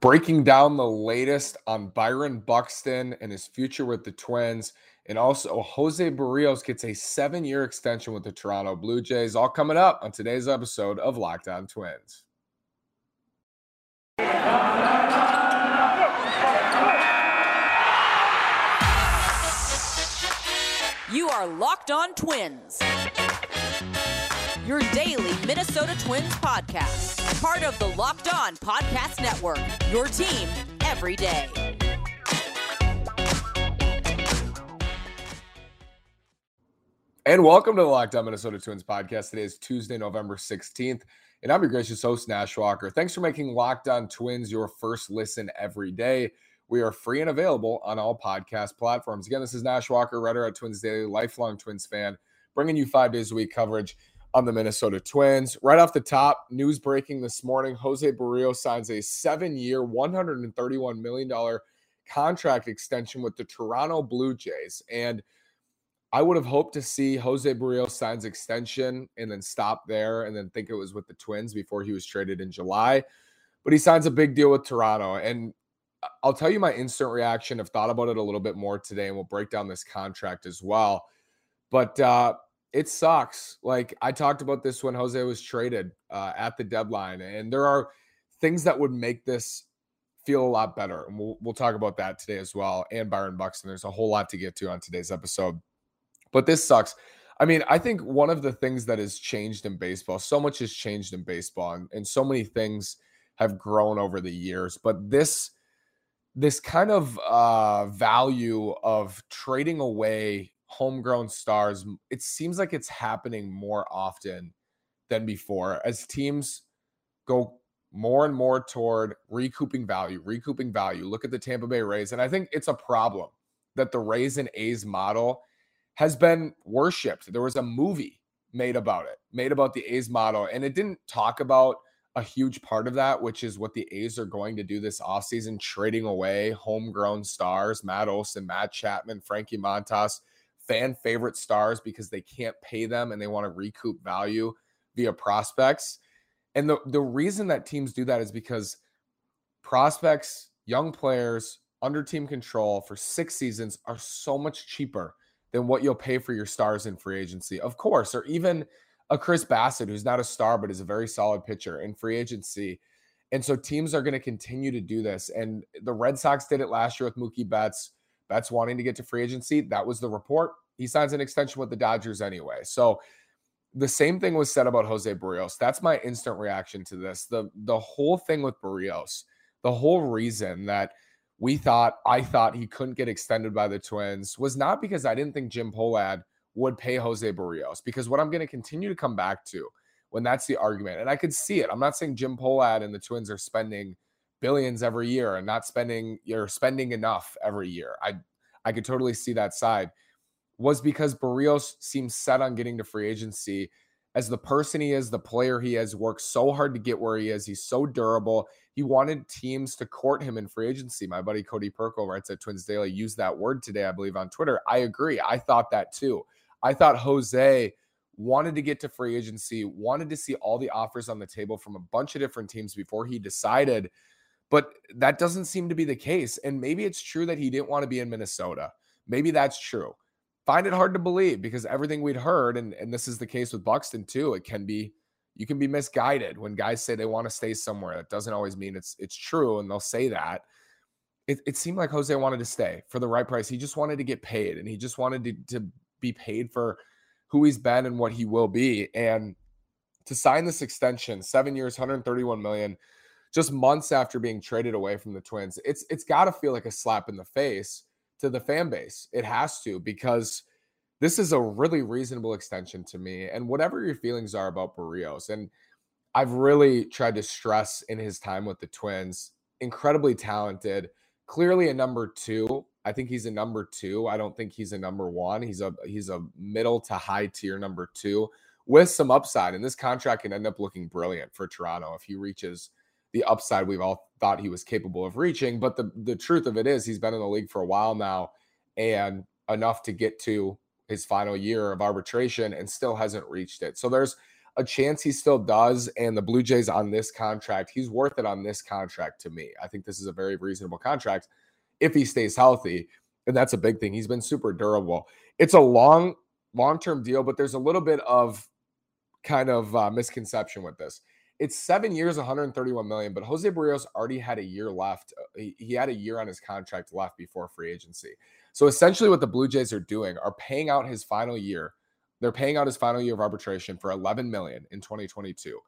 breaking down the latest on Byron Buxton and his future with the Twins. And also, Jose Berrios gets a seven year extension with the Toronto Blue Jays. All coming up on today's episode of Locked On Twins. You are Locked On Twins, your daily Minnesota Twins podcast, part of the Locked On Podcast Network, your team every day. And welcome to the Locked On Minnesota Twins podcast. Today is Tuesday, November 16th. And I'm your gracious host, Nash Walker. Thanks for making Locked On Twins your first listen every day. We are free and available on all podcast platforms. Again, this is Nash Walker, writer at Twins Daily, lifelong Twins fan, bringing you five days a week coverage on the Minnesota Twins. Right off the top, news breaking this morning Jose Berrios signs a seven year, $131 million contract extension with the Toronto Blue Jays. And I would have hoped to see Jose Berrios signs extension and then stop there and then think it was with the Twins before he was traded in July. But he signs a big deal with Toronto. And I'll tell you my instant reaction. I've thought about it a little bit more today and we'll break down this contract as well. But uh, it sucks. Like I talked about this when Jose was traded uh, at the deadline. And there are things that would make this feel a lot better. And we'll, we'll talk about that today as well. And Byron Buxton. There's a whole lot to get to on today's episode. But this sucks. I mean, I think one of the things that has changed in baseball, so much has changed in baseball, and, and so many things have grown over the years. But this this kind of uh, value of trading away homegrown stars, it seems like it's happening more often than before as teams go more and more toward recouping value, recouping value. Look at the Tampa Bay Rays. And I think it's a problem that the Rays and A's model has been worshipped. There was a movie made about it, made about the A's model, and it didn't talk about a huge part of that, which is what the A's are going to do this offseason, trading away homegrown stars, Matt Olson, Matt Chapman, Frankie Montas, fan favorite stars because they can't pay them and they want to recoup value via prospects. And the, the reason that teams do that is because prospects, young players under team control for six seasons are so much cheaper than what you'll pay for your stars in free agency. Of course, or even a Chris Bassitt, who's not a star, but is a very solid pitcher in free agency. And so teams are going to continue to do this. And the Red Sox did it last year with Mookie Betts. Betts wanting to get to free agency. That was the report. He signs an extension with the Dodgers anyway. So the same thing was said about Jose Berrios. That's my instant reaction to this. The the whole thing with Berrios, the whole reason that we thought I thought he couldn't get extended by the Twins was not because I didn't think Jim Pohlad would pay Jose Berrios. Because what I'm going to continue to come back to when that's the argument, and I could see it. I'm not saying Jim Pohlad and the Twins are spending billions every year and not spending you're spending enough every year. I I could totally see that side. Was because Berrios seems set on getting to free agency as the person he is, the player he has worked so hard to get where he is. He's so durable. He wanted teams to court him in free agency. My buddy Cody Pirkl writes at Twins Daily, used that word today, I believe, on Twitter. I agree. I thought that too. I thought Jose wanted to get to free agency, wanted to see all the offers on the table from a bunch of different teams before he decided. But that doesn't seem to be the case. And maybe it's true that he didn't want to be in Minnesota. Maybe that's true find it hard to believe because everything we'd heard, and, and this is the case with Buxton too, it can be you can be misguided when guys say they want to stay somewhere. That doesn't always mean it's it's true, and they'll say that. It, it seemed like Jose wanted to stay for the right price. He just wanted to get paid, and he just wanted to, to be paid for who he's been and what he will be. And to sign this extension, seven years, 131 million, just months after being traded away from the Twins, it's it's got to feel like a slap in the face to the fan base. It has to because this is a really reasonable extension to me. And whatever your feelings are about Berrios, and I've really tried to stress in his time with the Twins, incredibly talented, clearly a number two. I think he's a number two. I don't think he's a number one. He's a he's a middle to high tier number two with some upside. And this contract can end up looking brilliant for Toronto if he reaches the upside we've all thought he was capable of reaching. But the the truth of it is he's been in the league for a while now and enough to get to his final year of arbitration and still hasn't reached it. So there's a chance he still does. And the Blue Jays on this contract, he's worth it on this contract to me. I think this is a very reasonable contract if he stays healthy. And that's a big thing. He's been super durable. It's a long, long term deal, but there's a little bit of kind of uh, misconception with this. It's seven years, 131 million, but Jose Berrios already had a year left. Uh, he, he had a year on his contract left before free agency. So essentially, what the Blue Jays are doing are paying out his final year. They're paying out his final year of arbitration for 11 million in 2022.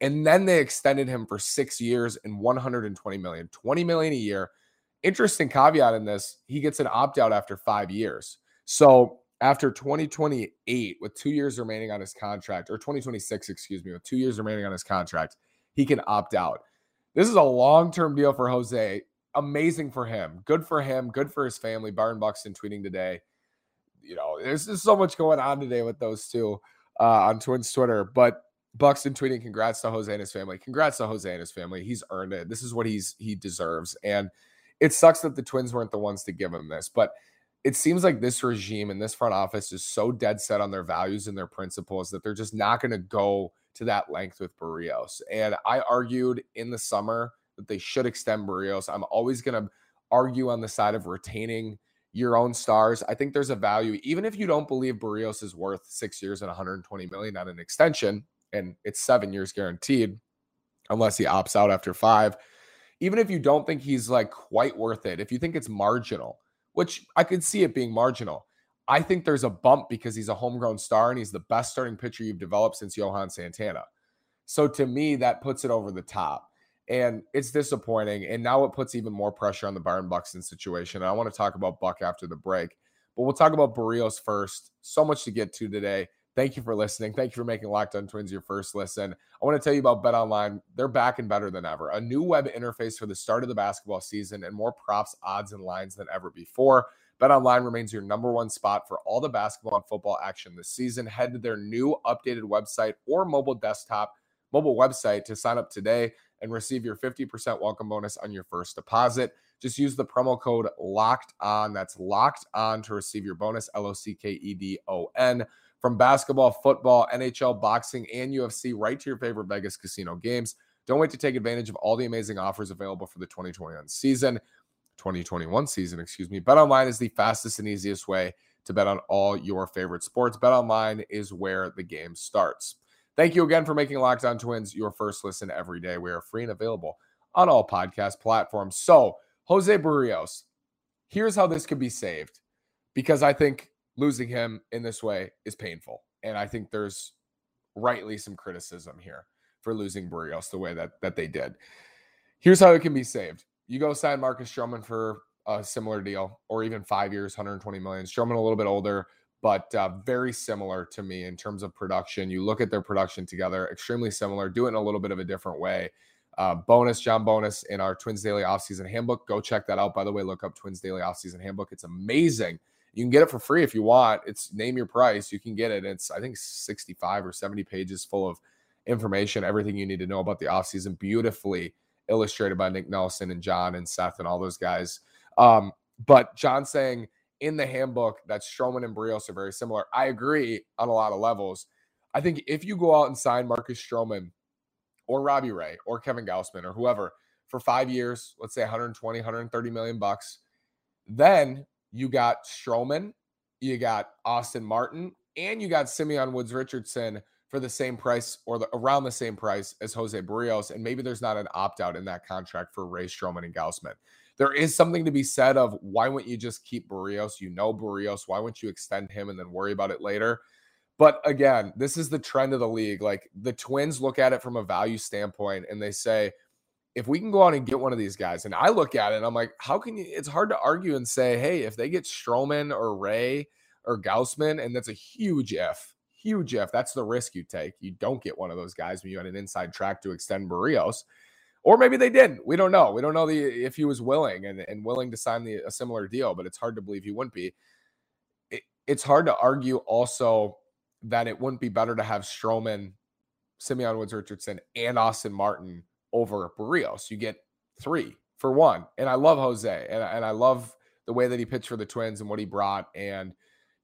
And then they extended him for six years and 120 million, 20 million a year. Interesting caveat in this, he gets an opt out after five years. So after 2028, with two years remaining on his contract, or 2026, excuse me, with two years remaining on his contract, he can opt out. This is a long term deal for Jose. Amazing for him. Good for him. Good for his family. Byron Buxton tweeting today. You know, there's just so much going on today with those two uh, on Twins Twitter. But Buxton tweeting, congrats to Jose and his family. Congrats to Jose and his family. He's earned it. This is what he's he deserves. And it sucks that the Twins weren't the ones to give him this. But it seems like this regime and this front office is so dead set on their values and their principles that they're just not going to go to that length with Berrios. And I argued in the summer that they should extend Berrios. I'm always going to argue on the side of retaining your own stars. I think there's a value, even if you don't believe Berrios is worth six years and 120 million on an extension, and it's seven years guaranteed, unless he opts out after five. Even if you don't think he's like quite worth it, if you think it's marginal, which I could see it being marginal. I think there's a bump because he's a homegrown star and he's the best starting pitcher you've developed since Johan Santana. So to me, that puts it over the top. And it's disappointing. And now it puts even more pressure on the Byron Buxton situation. And I want to talk about Buck after the break. But we'll talk about Berrios first. So much to get to today. Thank you for listening. Thank you for making Locked On Twins your first listen. I want to tell you about Bet Online. They're back and better than ever. A new web interface for the start of the basketball season and more props, odds, and lines than ever before. Bet Online remains your number one spot for all the basketball and football action this season. Head to their new updated website or mobile desktop, mobile website to sign up today and receive your 50% welcome bonus on your first deposit. Just use the promo code locked on. That's locked on to receive your bonus, L O C K E D O N from basketball, football, NHL, boxing, and UFC right to your favorite Vegas casino games. Don't wait to take advantage of all the amazing offers available for the 2021 season. 2021 season, excuse me. Bet online is the fastest and easiest way to bet on all your favorite sports. Bet online is where the game starts. Thank you again for making Locked On Twins your first listen every day. We are free and available on all podcast platforms. So, Jose Berrios, here's how this could be saved because I think losing him in this way is painful. And I think there's rightly some criticism here for losing Berrios the way that that they did. Here's how it can be saved. You go sign Marcus Stroman for a similar deal, or even five years, 120 million. Stroman a little bit older, but uh, very similar to me in terms of production. You look at their production together, extremely similar. Do it in a little bit of a different way. Uh, bonus, John Bonnes in our Twins Daily Offseason Handbook. Go check that out. By the way, look up Twins Daily Offseason Handbook. It's amazing you can get it for free if you want. It's name your price. You can get it. It's I think 65 or 70 pages full of information, everything you need to know about the offseason, beautifully illustrated by Nick Nelson and John and Seth and all those guys. Um, but John saying in the handbook that Stroman and Berrios are very similar. I agree on a lot of levels. I think if you go out and sign Marcus Stroman or Robbie Ray or Kevin Gausman or whoever for five years, let's say 120, 130 million bucks, then you got Stroman, you got Austin Martin, and you got Simeon Woods Richardson for the same price or the, around the same price as Jose Berrios. And maybe there's not an opt out in that contract for Ray Stroman and Gausman. There is something to be said of why wouldn't you just keep Berrios? You know Berrios. Why wouldn't you extend him and then worry about it later? But again, this is the trend of the league. Like the Twins look at it from a value standpoint and they say, if we can go out and get one of these guys, and I look at it I'm like, how can you? It's hard to argue and say, hey, if they get Stroman or Ray or Gausman, and that's a huge if, huge if. That's the risk you take. You don't get one of those guys when you had an inside track to extend Berrios, or maybe they didn't. We don't know. We don't know the if he was willing and, and willing to sign the, a similar deal, but it's hard to believe he wouldn't be. It, it's hard to argue also that it wouldn't be better to have Stroman, Simeon Woods Richardson, and Austin Martin over Berrios. You get three for one. And I love Jose and, and I love the way that he pitched for the Twins and what he brought. And,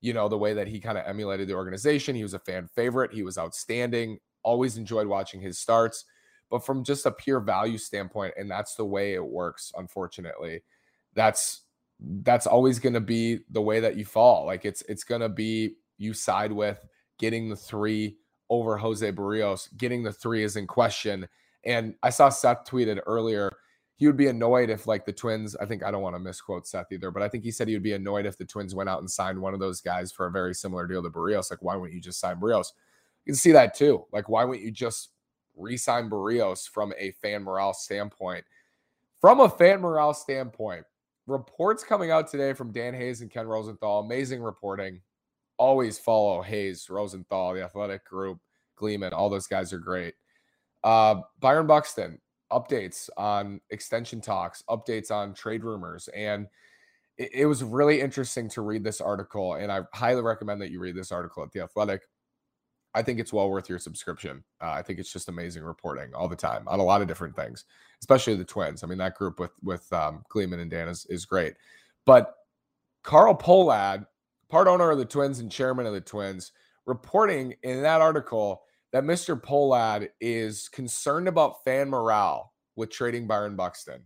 you know, the way that he kind of emulated the organization. He was a fan favorite. He was outstanding. always enjoyed watching his starts. But from just a pure value standpoint, and that's the way it works, unfortunately, that's that's always going to be the way that you fall. Like it's it's going to be you side with getting the three over Jose Berrios. Getting the three is in question. And I saw Seth tweeted earlier he would be annoyed if like the Twins. I think I don't want to misquote Seth either, but I think he said he would be annoyed if the Twins went out and signed one of those guys for a very similar deal to Berrios. Like, why wouldn't you just sign Berrios? You can see that too. Like, why wouldn't you just re-sign Berrios from a fan morale standpoint? From a fan morale standpoint, reports coming out today from Dan Hayes and Ken Rosenthal. Amazing reporting. Always follow Hayes, Rosenthal, the athletic group, Gleeman. All those guys are great. Uh, Byron Buxton, updates on extension talks, updates on trade rumors. And it, it, was really interesting to read this article. And I highly recommend that you read this article at The Athletic. I think it's well worth your subscription. Uh, I think it's just amazing reporting all the time on a lot of different things, especially the Twins. I mean, that group with with um, Gleeman and Dan is, is great. But Carl Pohlad, part owner of the Twins and chairman of the Twins, reporting in that article that Mr. Pohlad is concerned about fan morale with trading Byron Buxton,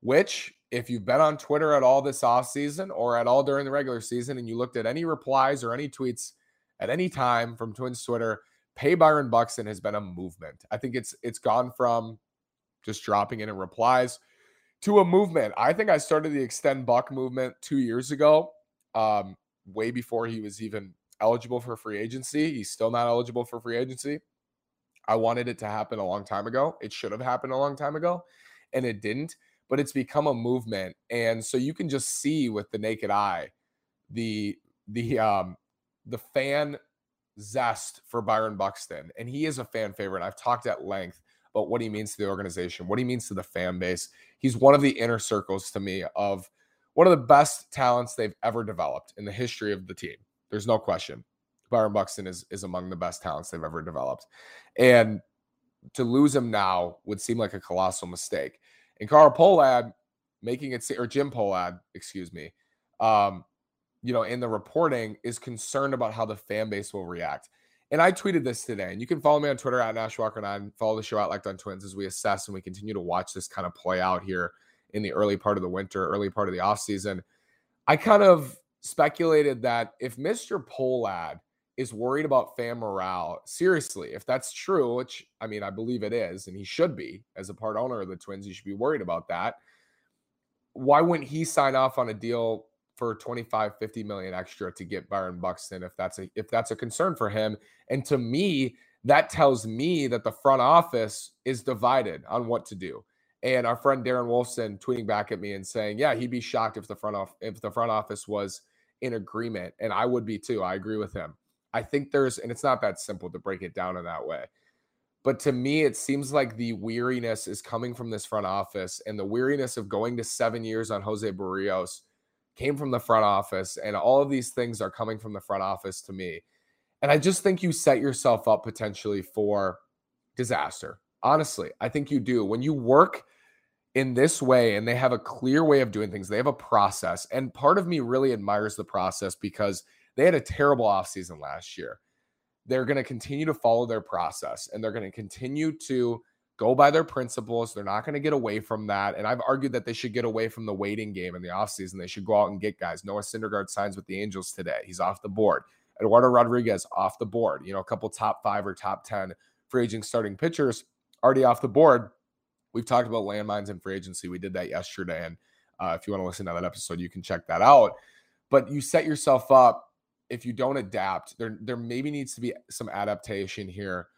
which, if you've been on Twitter at all this offseason or at all during the regular season and you looked at any replies or any tweets at any time from Twins Twitter, pay Byron Buxton has been a movement. I think it's it's gone from just dropping in in replies to a movement. I think I started the extend buck movement two years ago, um, way before he was even eligible for free agency. He's still not eligible for free agency. I wanted it to happen a long time ago. It should have happened a long time ago, and it didn't. But it's become a movement, and so you can just see with the naked eye the the um the fan zest for Byron Buxton, and he is a fan favorite. I've talked at length about what he means to the organization, what he means to the fan base. He's one of the inner circles to me of one of the best talents they've ever developed in the history of the team. There's no question. Byron Buxton is is among the best talents they've ever developed. And to lose him now would seem like a colossal mistake. And Carl Pohlad making it or Jim Pohlad, excuse me, um, you know, in the reporting is concerned about how the fan base will react. And I tweeted this today, and you can follow me on Twitter at Nash Walker 9. Follow the show at Locked On Twins as we assess and we continue to watch this kind of play out here in the early part of the winter, early part of the offseason. I kind of speculated that if Mr. Pohlad is worried about fan morale. Seriously, if that's true, which I mean, I believe it is, and he should be as a part owner of the Twins, he should be worried about that. Why wouldn't he sign off on a deal for 25, 50 million extra to get Byron Buxton if that's a if that's a concern for him? And to me, that tells me that the front office is divided on what to do. And our friend Darren Wolfson tweeting back at me and saying, "Yeah, he'd be shocked if the front off if the front office was in agreement, and I would be too. I agree with him." I think there's, and it's not that simple to break it down in that way. But to me, it seems like the weariness is coming from this front office, and the weariness of going to seven years on Jose Berrios came from the front office, and all of these things are coming from the front office to me. And I just think you set yourself up potentially for disaster. Honestly, I think you do. When you work in this way and they have a clear way of doing things, they have a process. And part of me really admires the process because they had a terrible offseason last year. They're going to continue to follow their process and they're going to continue to go by their principles. They're not going to get away from that. And I've argued that they should get away from the waiting game in the offseason. They should go out and get guys. Noah Syndergaard signs with the Angels today. He's off the board. Eduardo Rodriguez off the board. You know, a couple top five or top 10 free agent starting pitchers already off the board. We've talked about landmines and free agency. We did that yesterday. And uh, if you want to listen to that episode, you can check that out. But you set yourself up if you don't adapt, there there maybe needs to be some adaptation here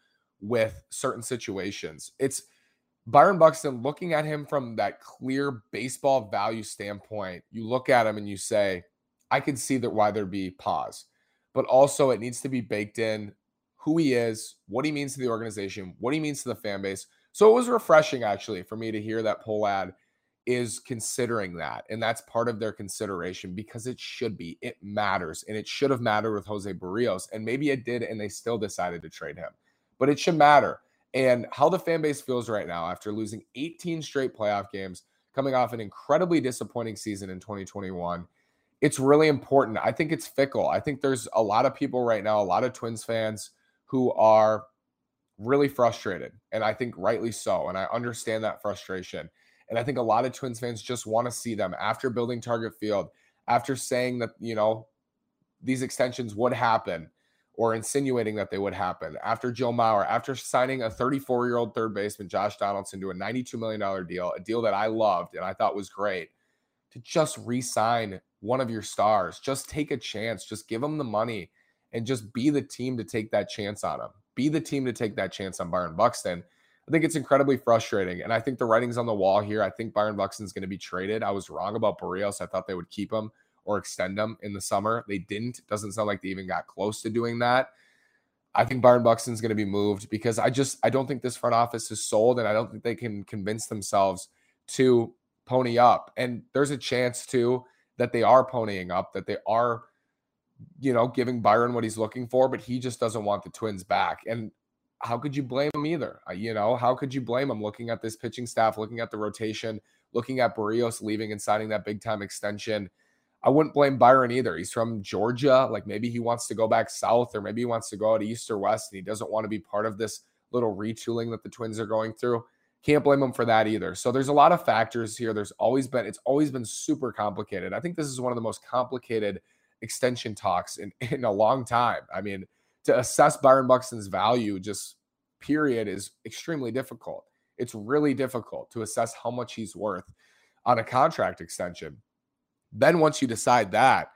with certain situations. It's Byron Buxton looking at him from that clear baseball value standpoint. You look at him and you say, I can see that why there'd be pause. But also it needs to be baked in who he is, what he means to the organization, what he means to the fan base. So it was refreshing actually for me to hear that Pohlad is considering that. And that's part of their consideration because it should be. It matters. And it should have mattered with Jose Berrios. And maybe it did, and they still decided to trade him. But it should matter. And how the fan base feels right now after losing 18 straight playoff games, coming off an incredibly disappointing season in 2021. It's really important. I think it's fickle. I think there's a lot of people right now, a lot of Twins fans who are really frustrated. And I think rightly so. And I understand that frustration. And I think a lot of Twins fans just want to see them after building Target Field, after saying that, you know, these extensions would happen or insinuating that they would happen, after Joe Mauer, after signing a 34 year old third baseman, Josh Donaldson, to a $92 million deal, a deal that I loved and I thought was great, to just re sign one of your stars. Just take a chance, just give them the money and just be the team to take that chance on them. Be the team to take that chance on Byron Buxton. I think it's incredibly frustrating. And I think the writing's on the wall here. I think Byron Buxton's going to be traded. I was wrong about Berrios. I thought they would keep him or extend him in the summer. They didn't. Doesn't sound like they even got close to doing that. I think Byron Buxton's going to be moved because I just I don't think this front office is sold and I don't think they can convince themselves to pony up. And there's a chance too that they are ponying up, that they are you know, giving Byron what he's looking for, but he just doesn't want the Twins back. And how could you blame him either? Uh, you know, how could you blame him looking at this pitching staff, looking at the rotation, looking at Berrios leaving and signing that big time extension? I wouldn't blame Byron either. He's from Georgia. Like maybe he wants to go back south or maybe he wants to go out east or west and he doesn't want to be part of this little retooling that the Twins are going through. Can't blame him for that either. So there's a lot of factors here. There's always been, it's always been super complicated. I think this is one of the most complicated extension talks in, in a long time. I mean, to assess Byron Buxton's value, just period, is extremely difficult. It's really difficult to assess how much he's worth on a contract extension. Then once you decide that,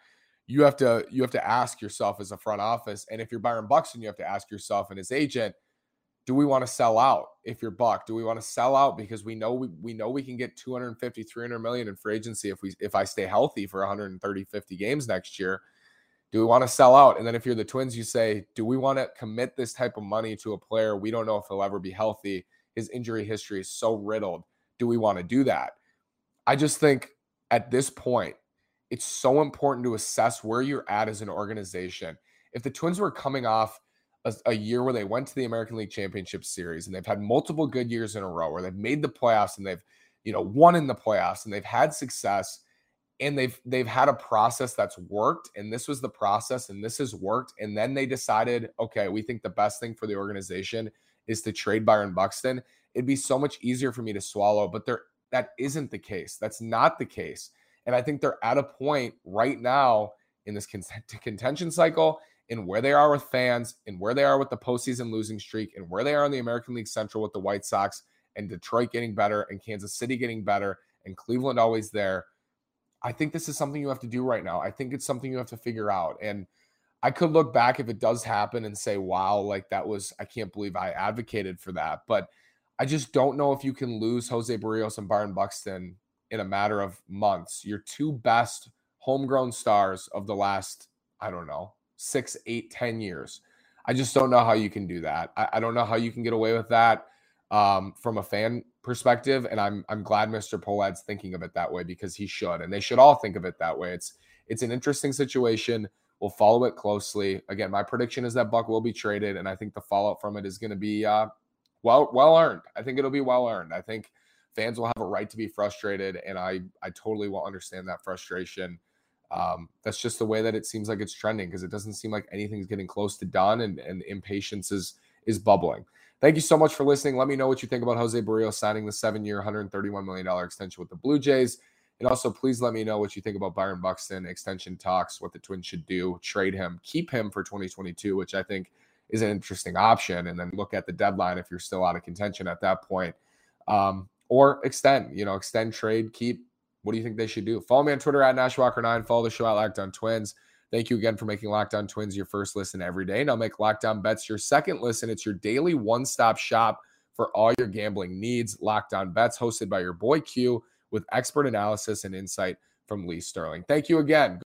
you have to you have to ask yourself as a front office, and if you're Byron Buxton, you have to ask yourself and his agent, do we want to sell out if you're buck? Do we want to sell out because we know we, we know we can get 250 300 million in free agency if we if i stay healthy for 130 50 games next year? Do we want to sell out? And then if you're the twins you say do we want to commit this type of money to a player? We don't know if he'll ever be healthy. His injury history is so riddled. Do we want to do that? I just think at this point it's so important to assess where you're at as an organization. If the twins were coming off a, a, year where they went to the American League Championship Series and they've had multiple good years in a row where they've made the playoffs and they've, you know, won in the playoffs and they've had success and they've they've had a process that's worked and this was the process and this has worked and then they decided, okay, we think the best thing for the organization is to trade Byron Buxton. It'd be so much easier for me to swallow, but there that isn't the case. That's not the case. And I think they're at a point right now in this contention cycle in where they are with fans, in where they are with the postseason losing streak, and where they are in the American League Central with the White Sox and Detroit getting better and Kansas City getting better and Cleveland always there. I think this is something you have to do right now. I think it's something you have to figure out. And I could look back if it does happen and say, wow, like that was, I can't believe I advocated for that. But I just don't know if you can lose Jose Berrios and Byron Buxton in a matter of months. Your two best homegrown stars of the last, I don't know, six, eight, ten years. I just don't know how you can do that. I, I don't know how you can get away with that um, from a fan perspective. And I'm I'm glad Mr. Pohlad's thinking of it that way because he should, and they should all think of it that way. It's it's an interesting situation. We'll follow it closely. Again, my prediction is that Buck will be traded, and I think the fallout from it is going to be uh, well well earned. I think it'll be well earned. I think fans will have a right to be frustrated, and I I totally will understand that frustration um, that's just the way that it seems like it's trending because it doesn't seem like anything's getting close to done and, and impatience is is bubbling. Thank you so much for listening. Let me know what you think about Jose Berrios signing the seven-year, $131 million extension with the Blue Jays. And also, please let me know what you think about Byron Buxton extension talks, what the Twins should do, trade him, keep him for 2022, which I think is an interesting option. And then look at the deadline if you're still out of contention at that point. Um, or extend, you know, extend, trade, keep, what do you think they should do? Follow me on Twitter at NashWalker9. Follow the show at Locked On Twins. Thank you again for making Locked On Twins your first listen every day. Now make Locked On Bets your second listen. It's your daily one stop shop for all your gambling needs. Locked On Bets, hosted by your boy Q, with expert analysis and insight from Lee Sterling. Thank you again.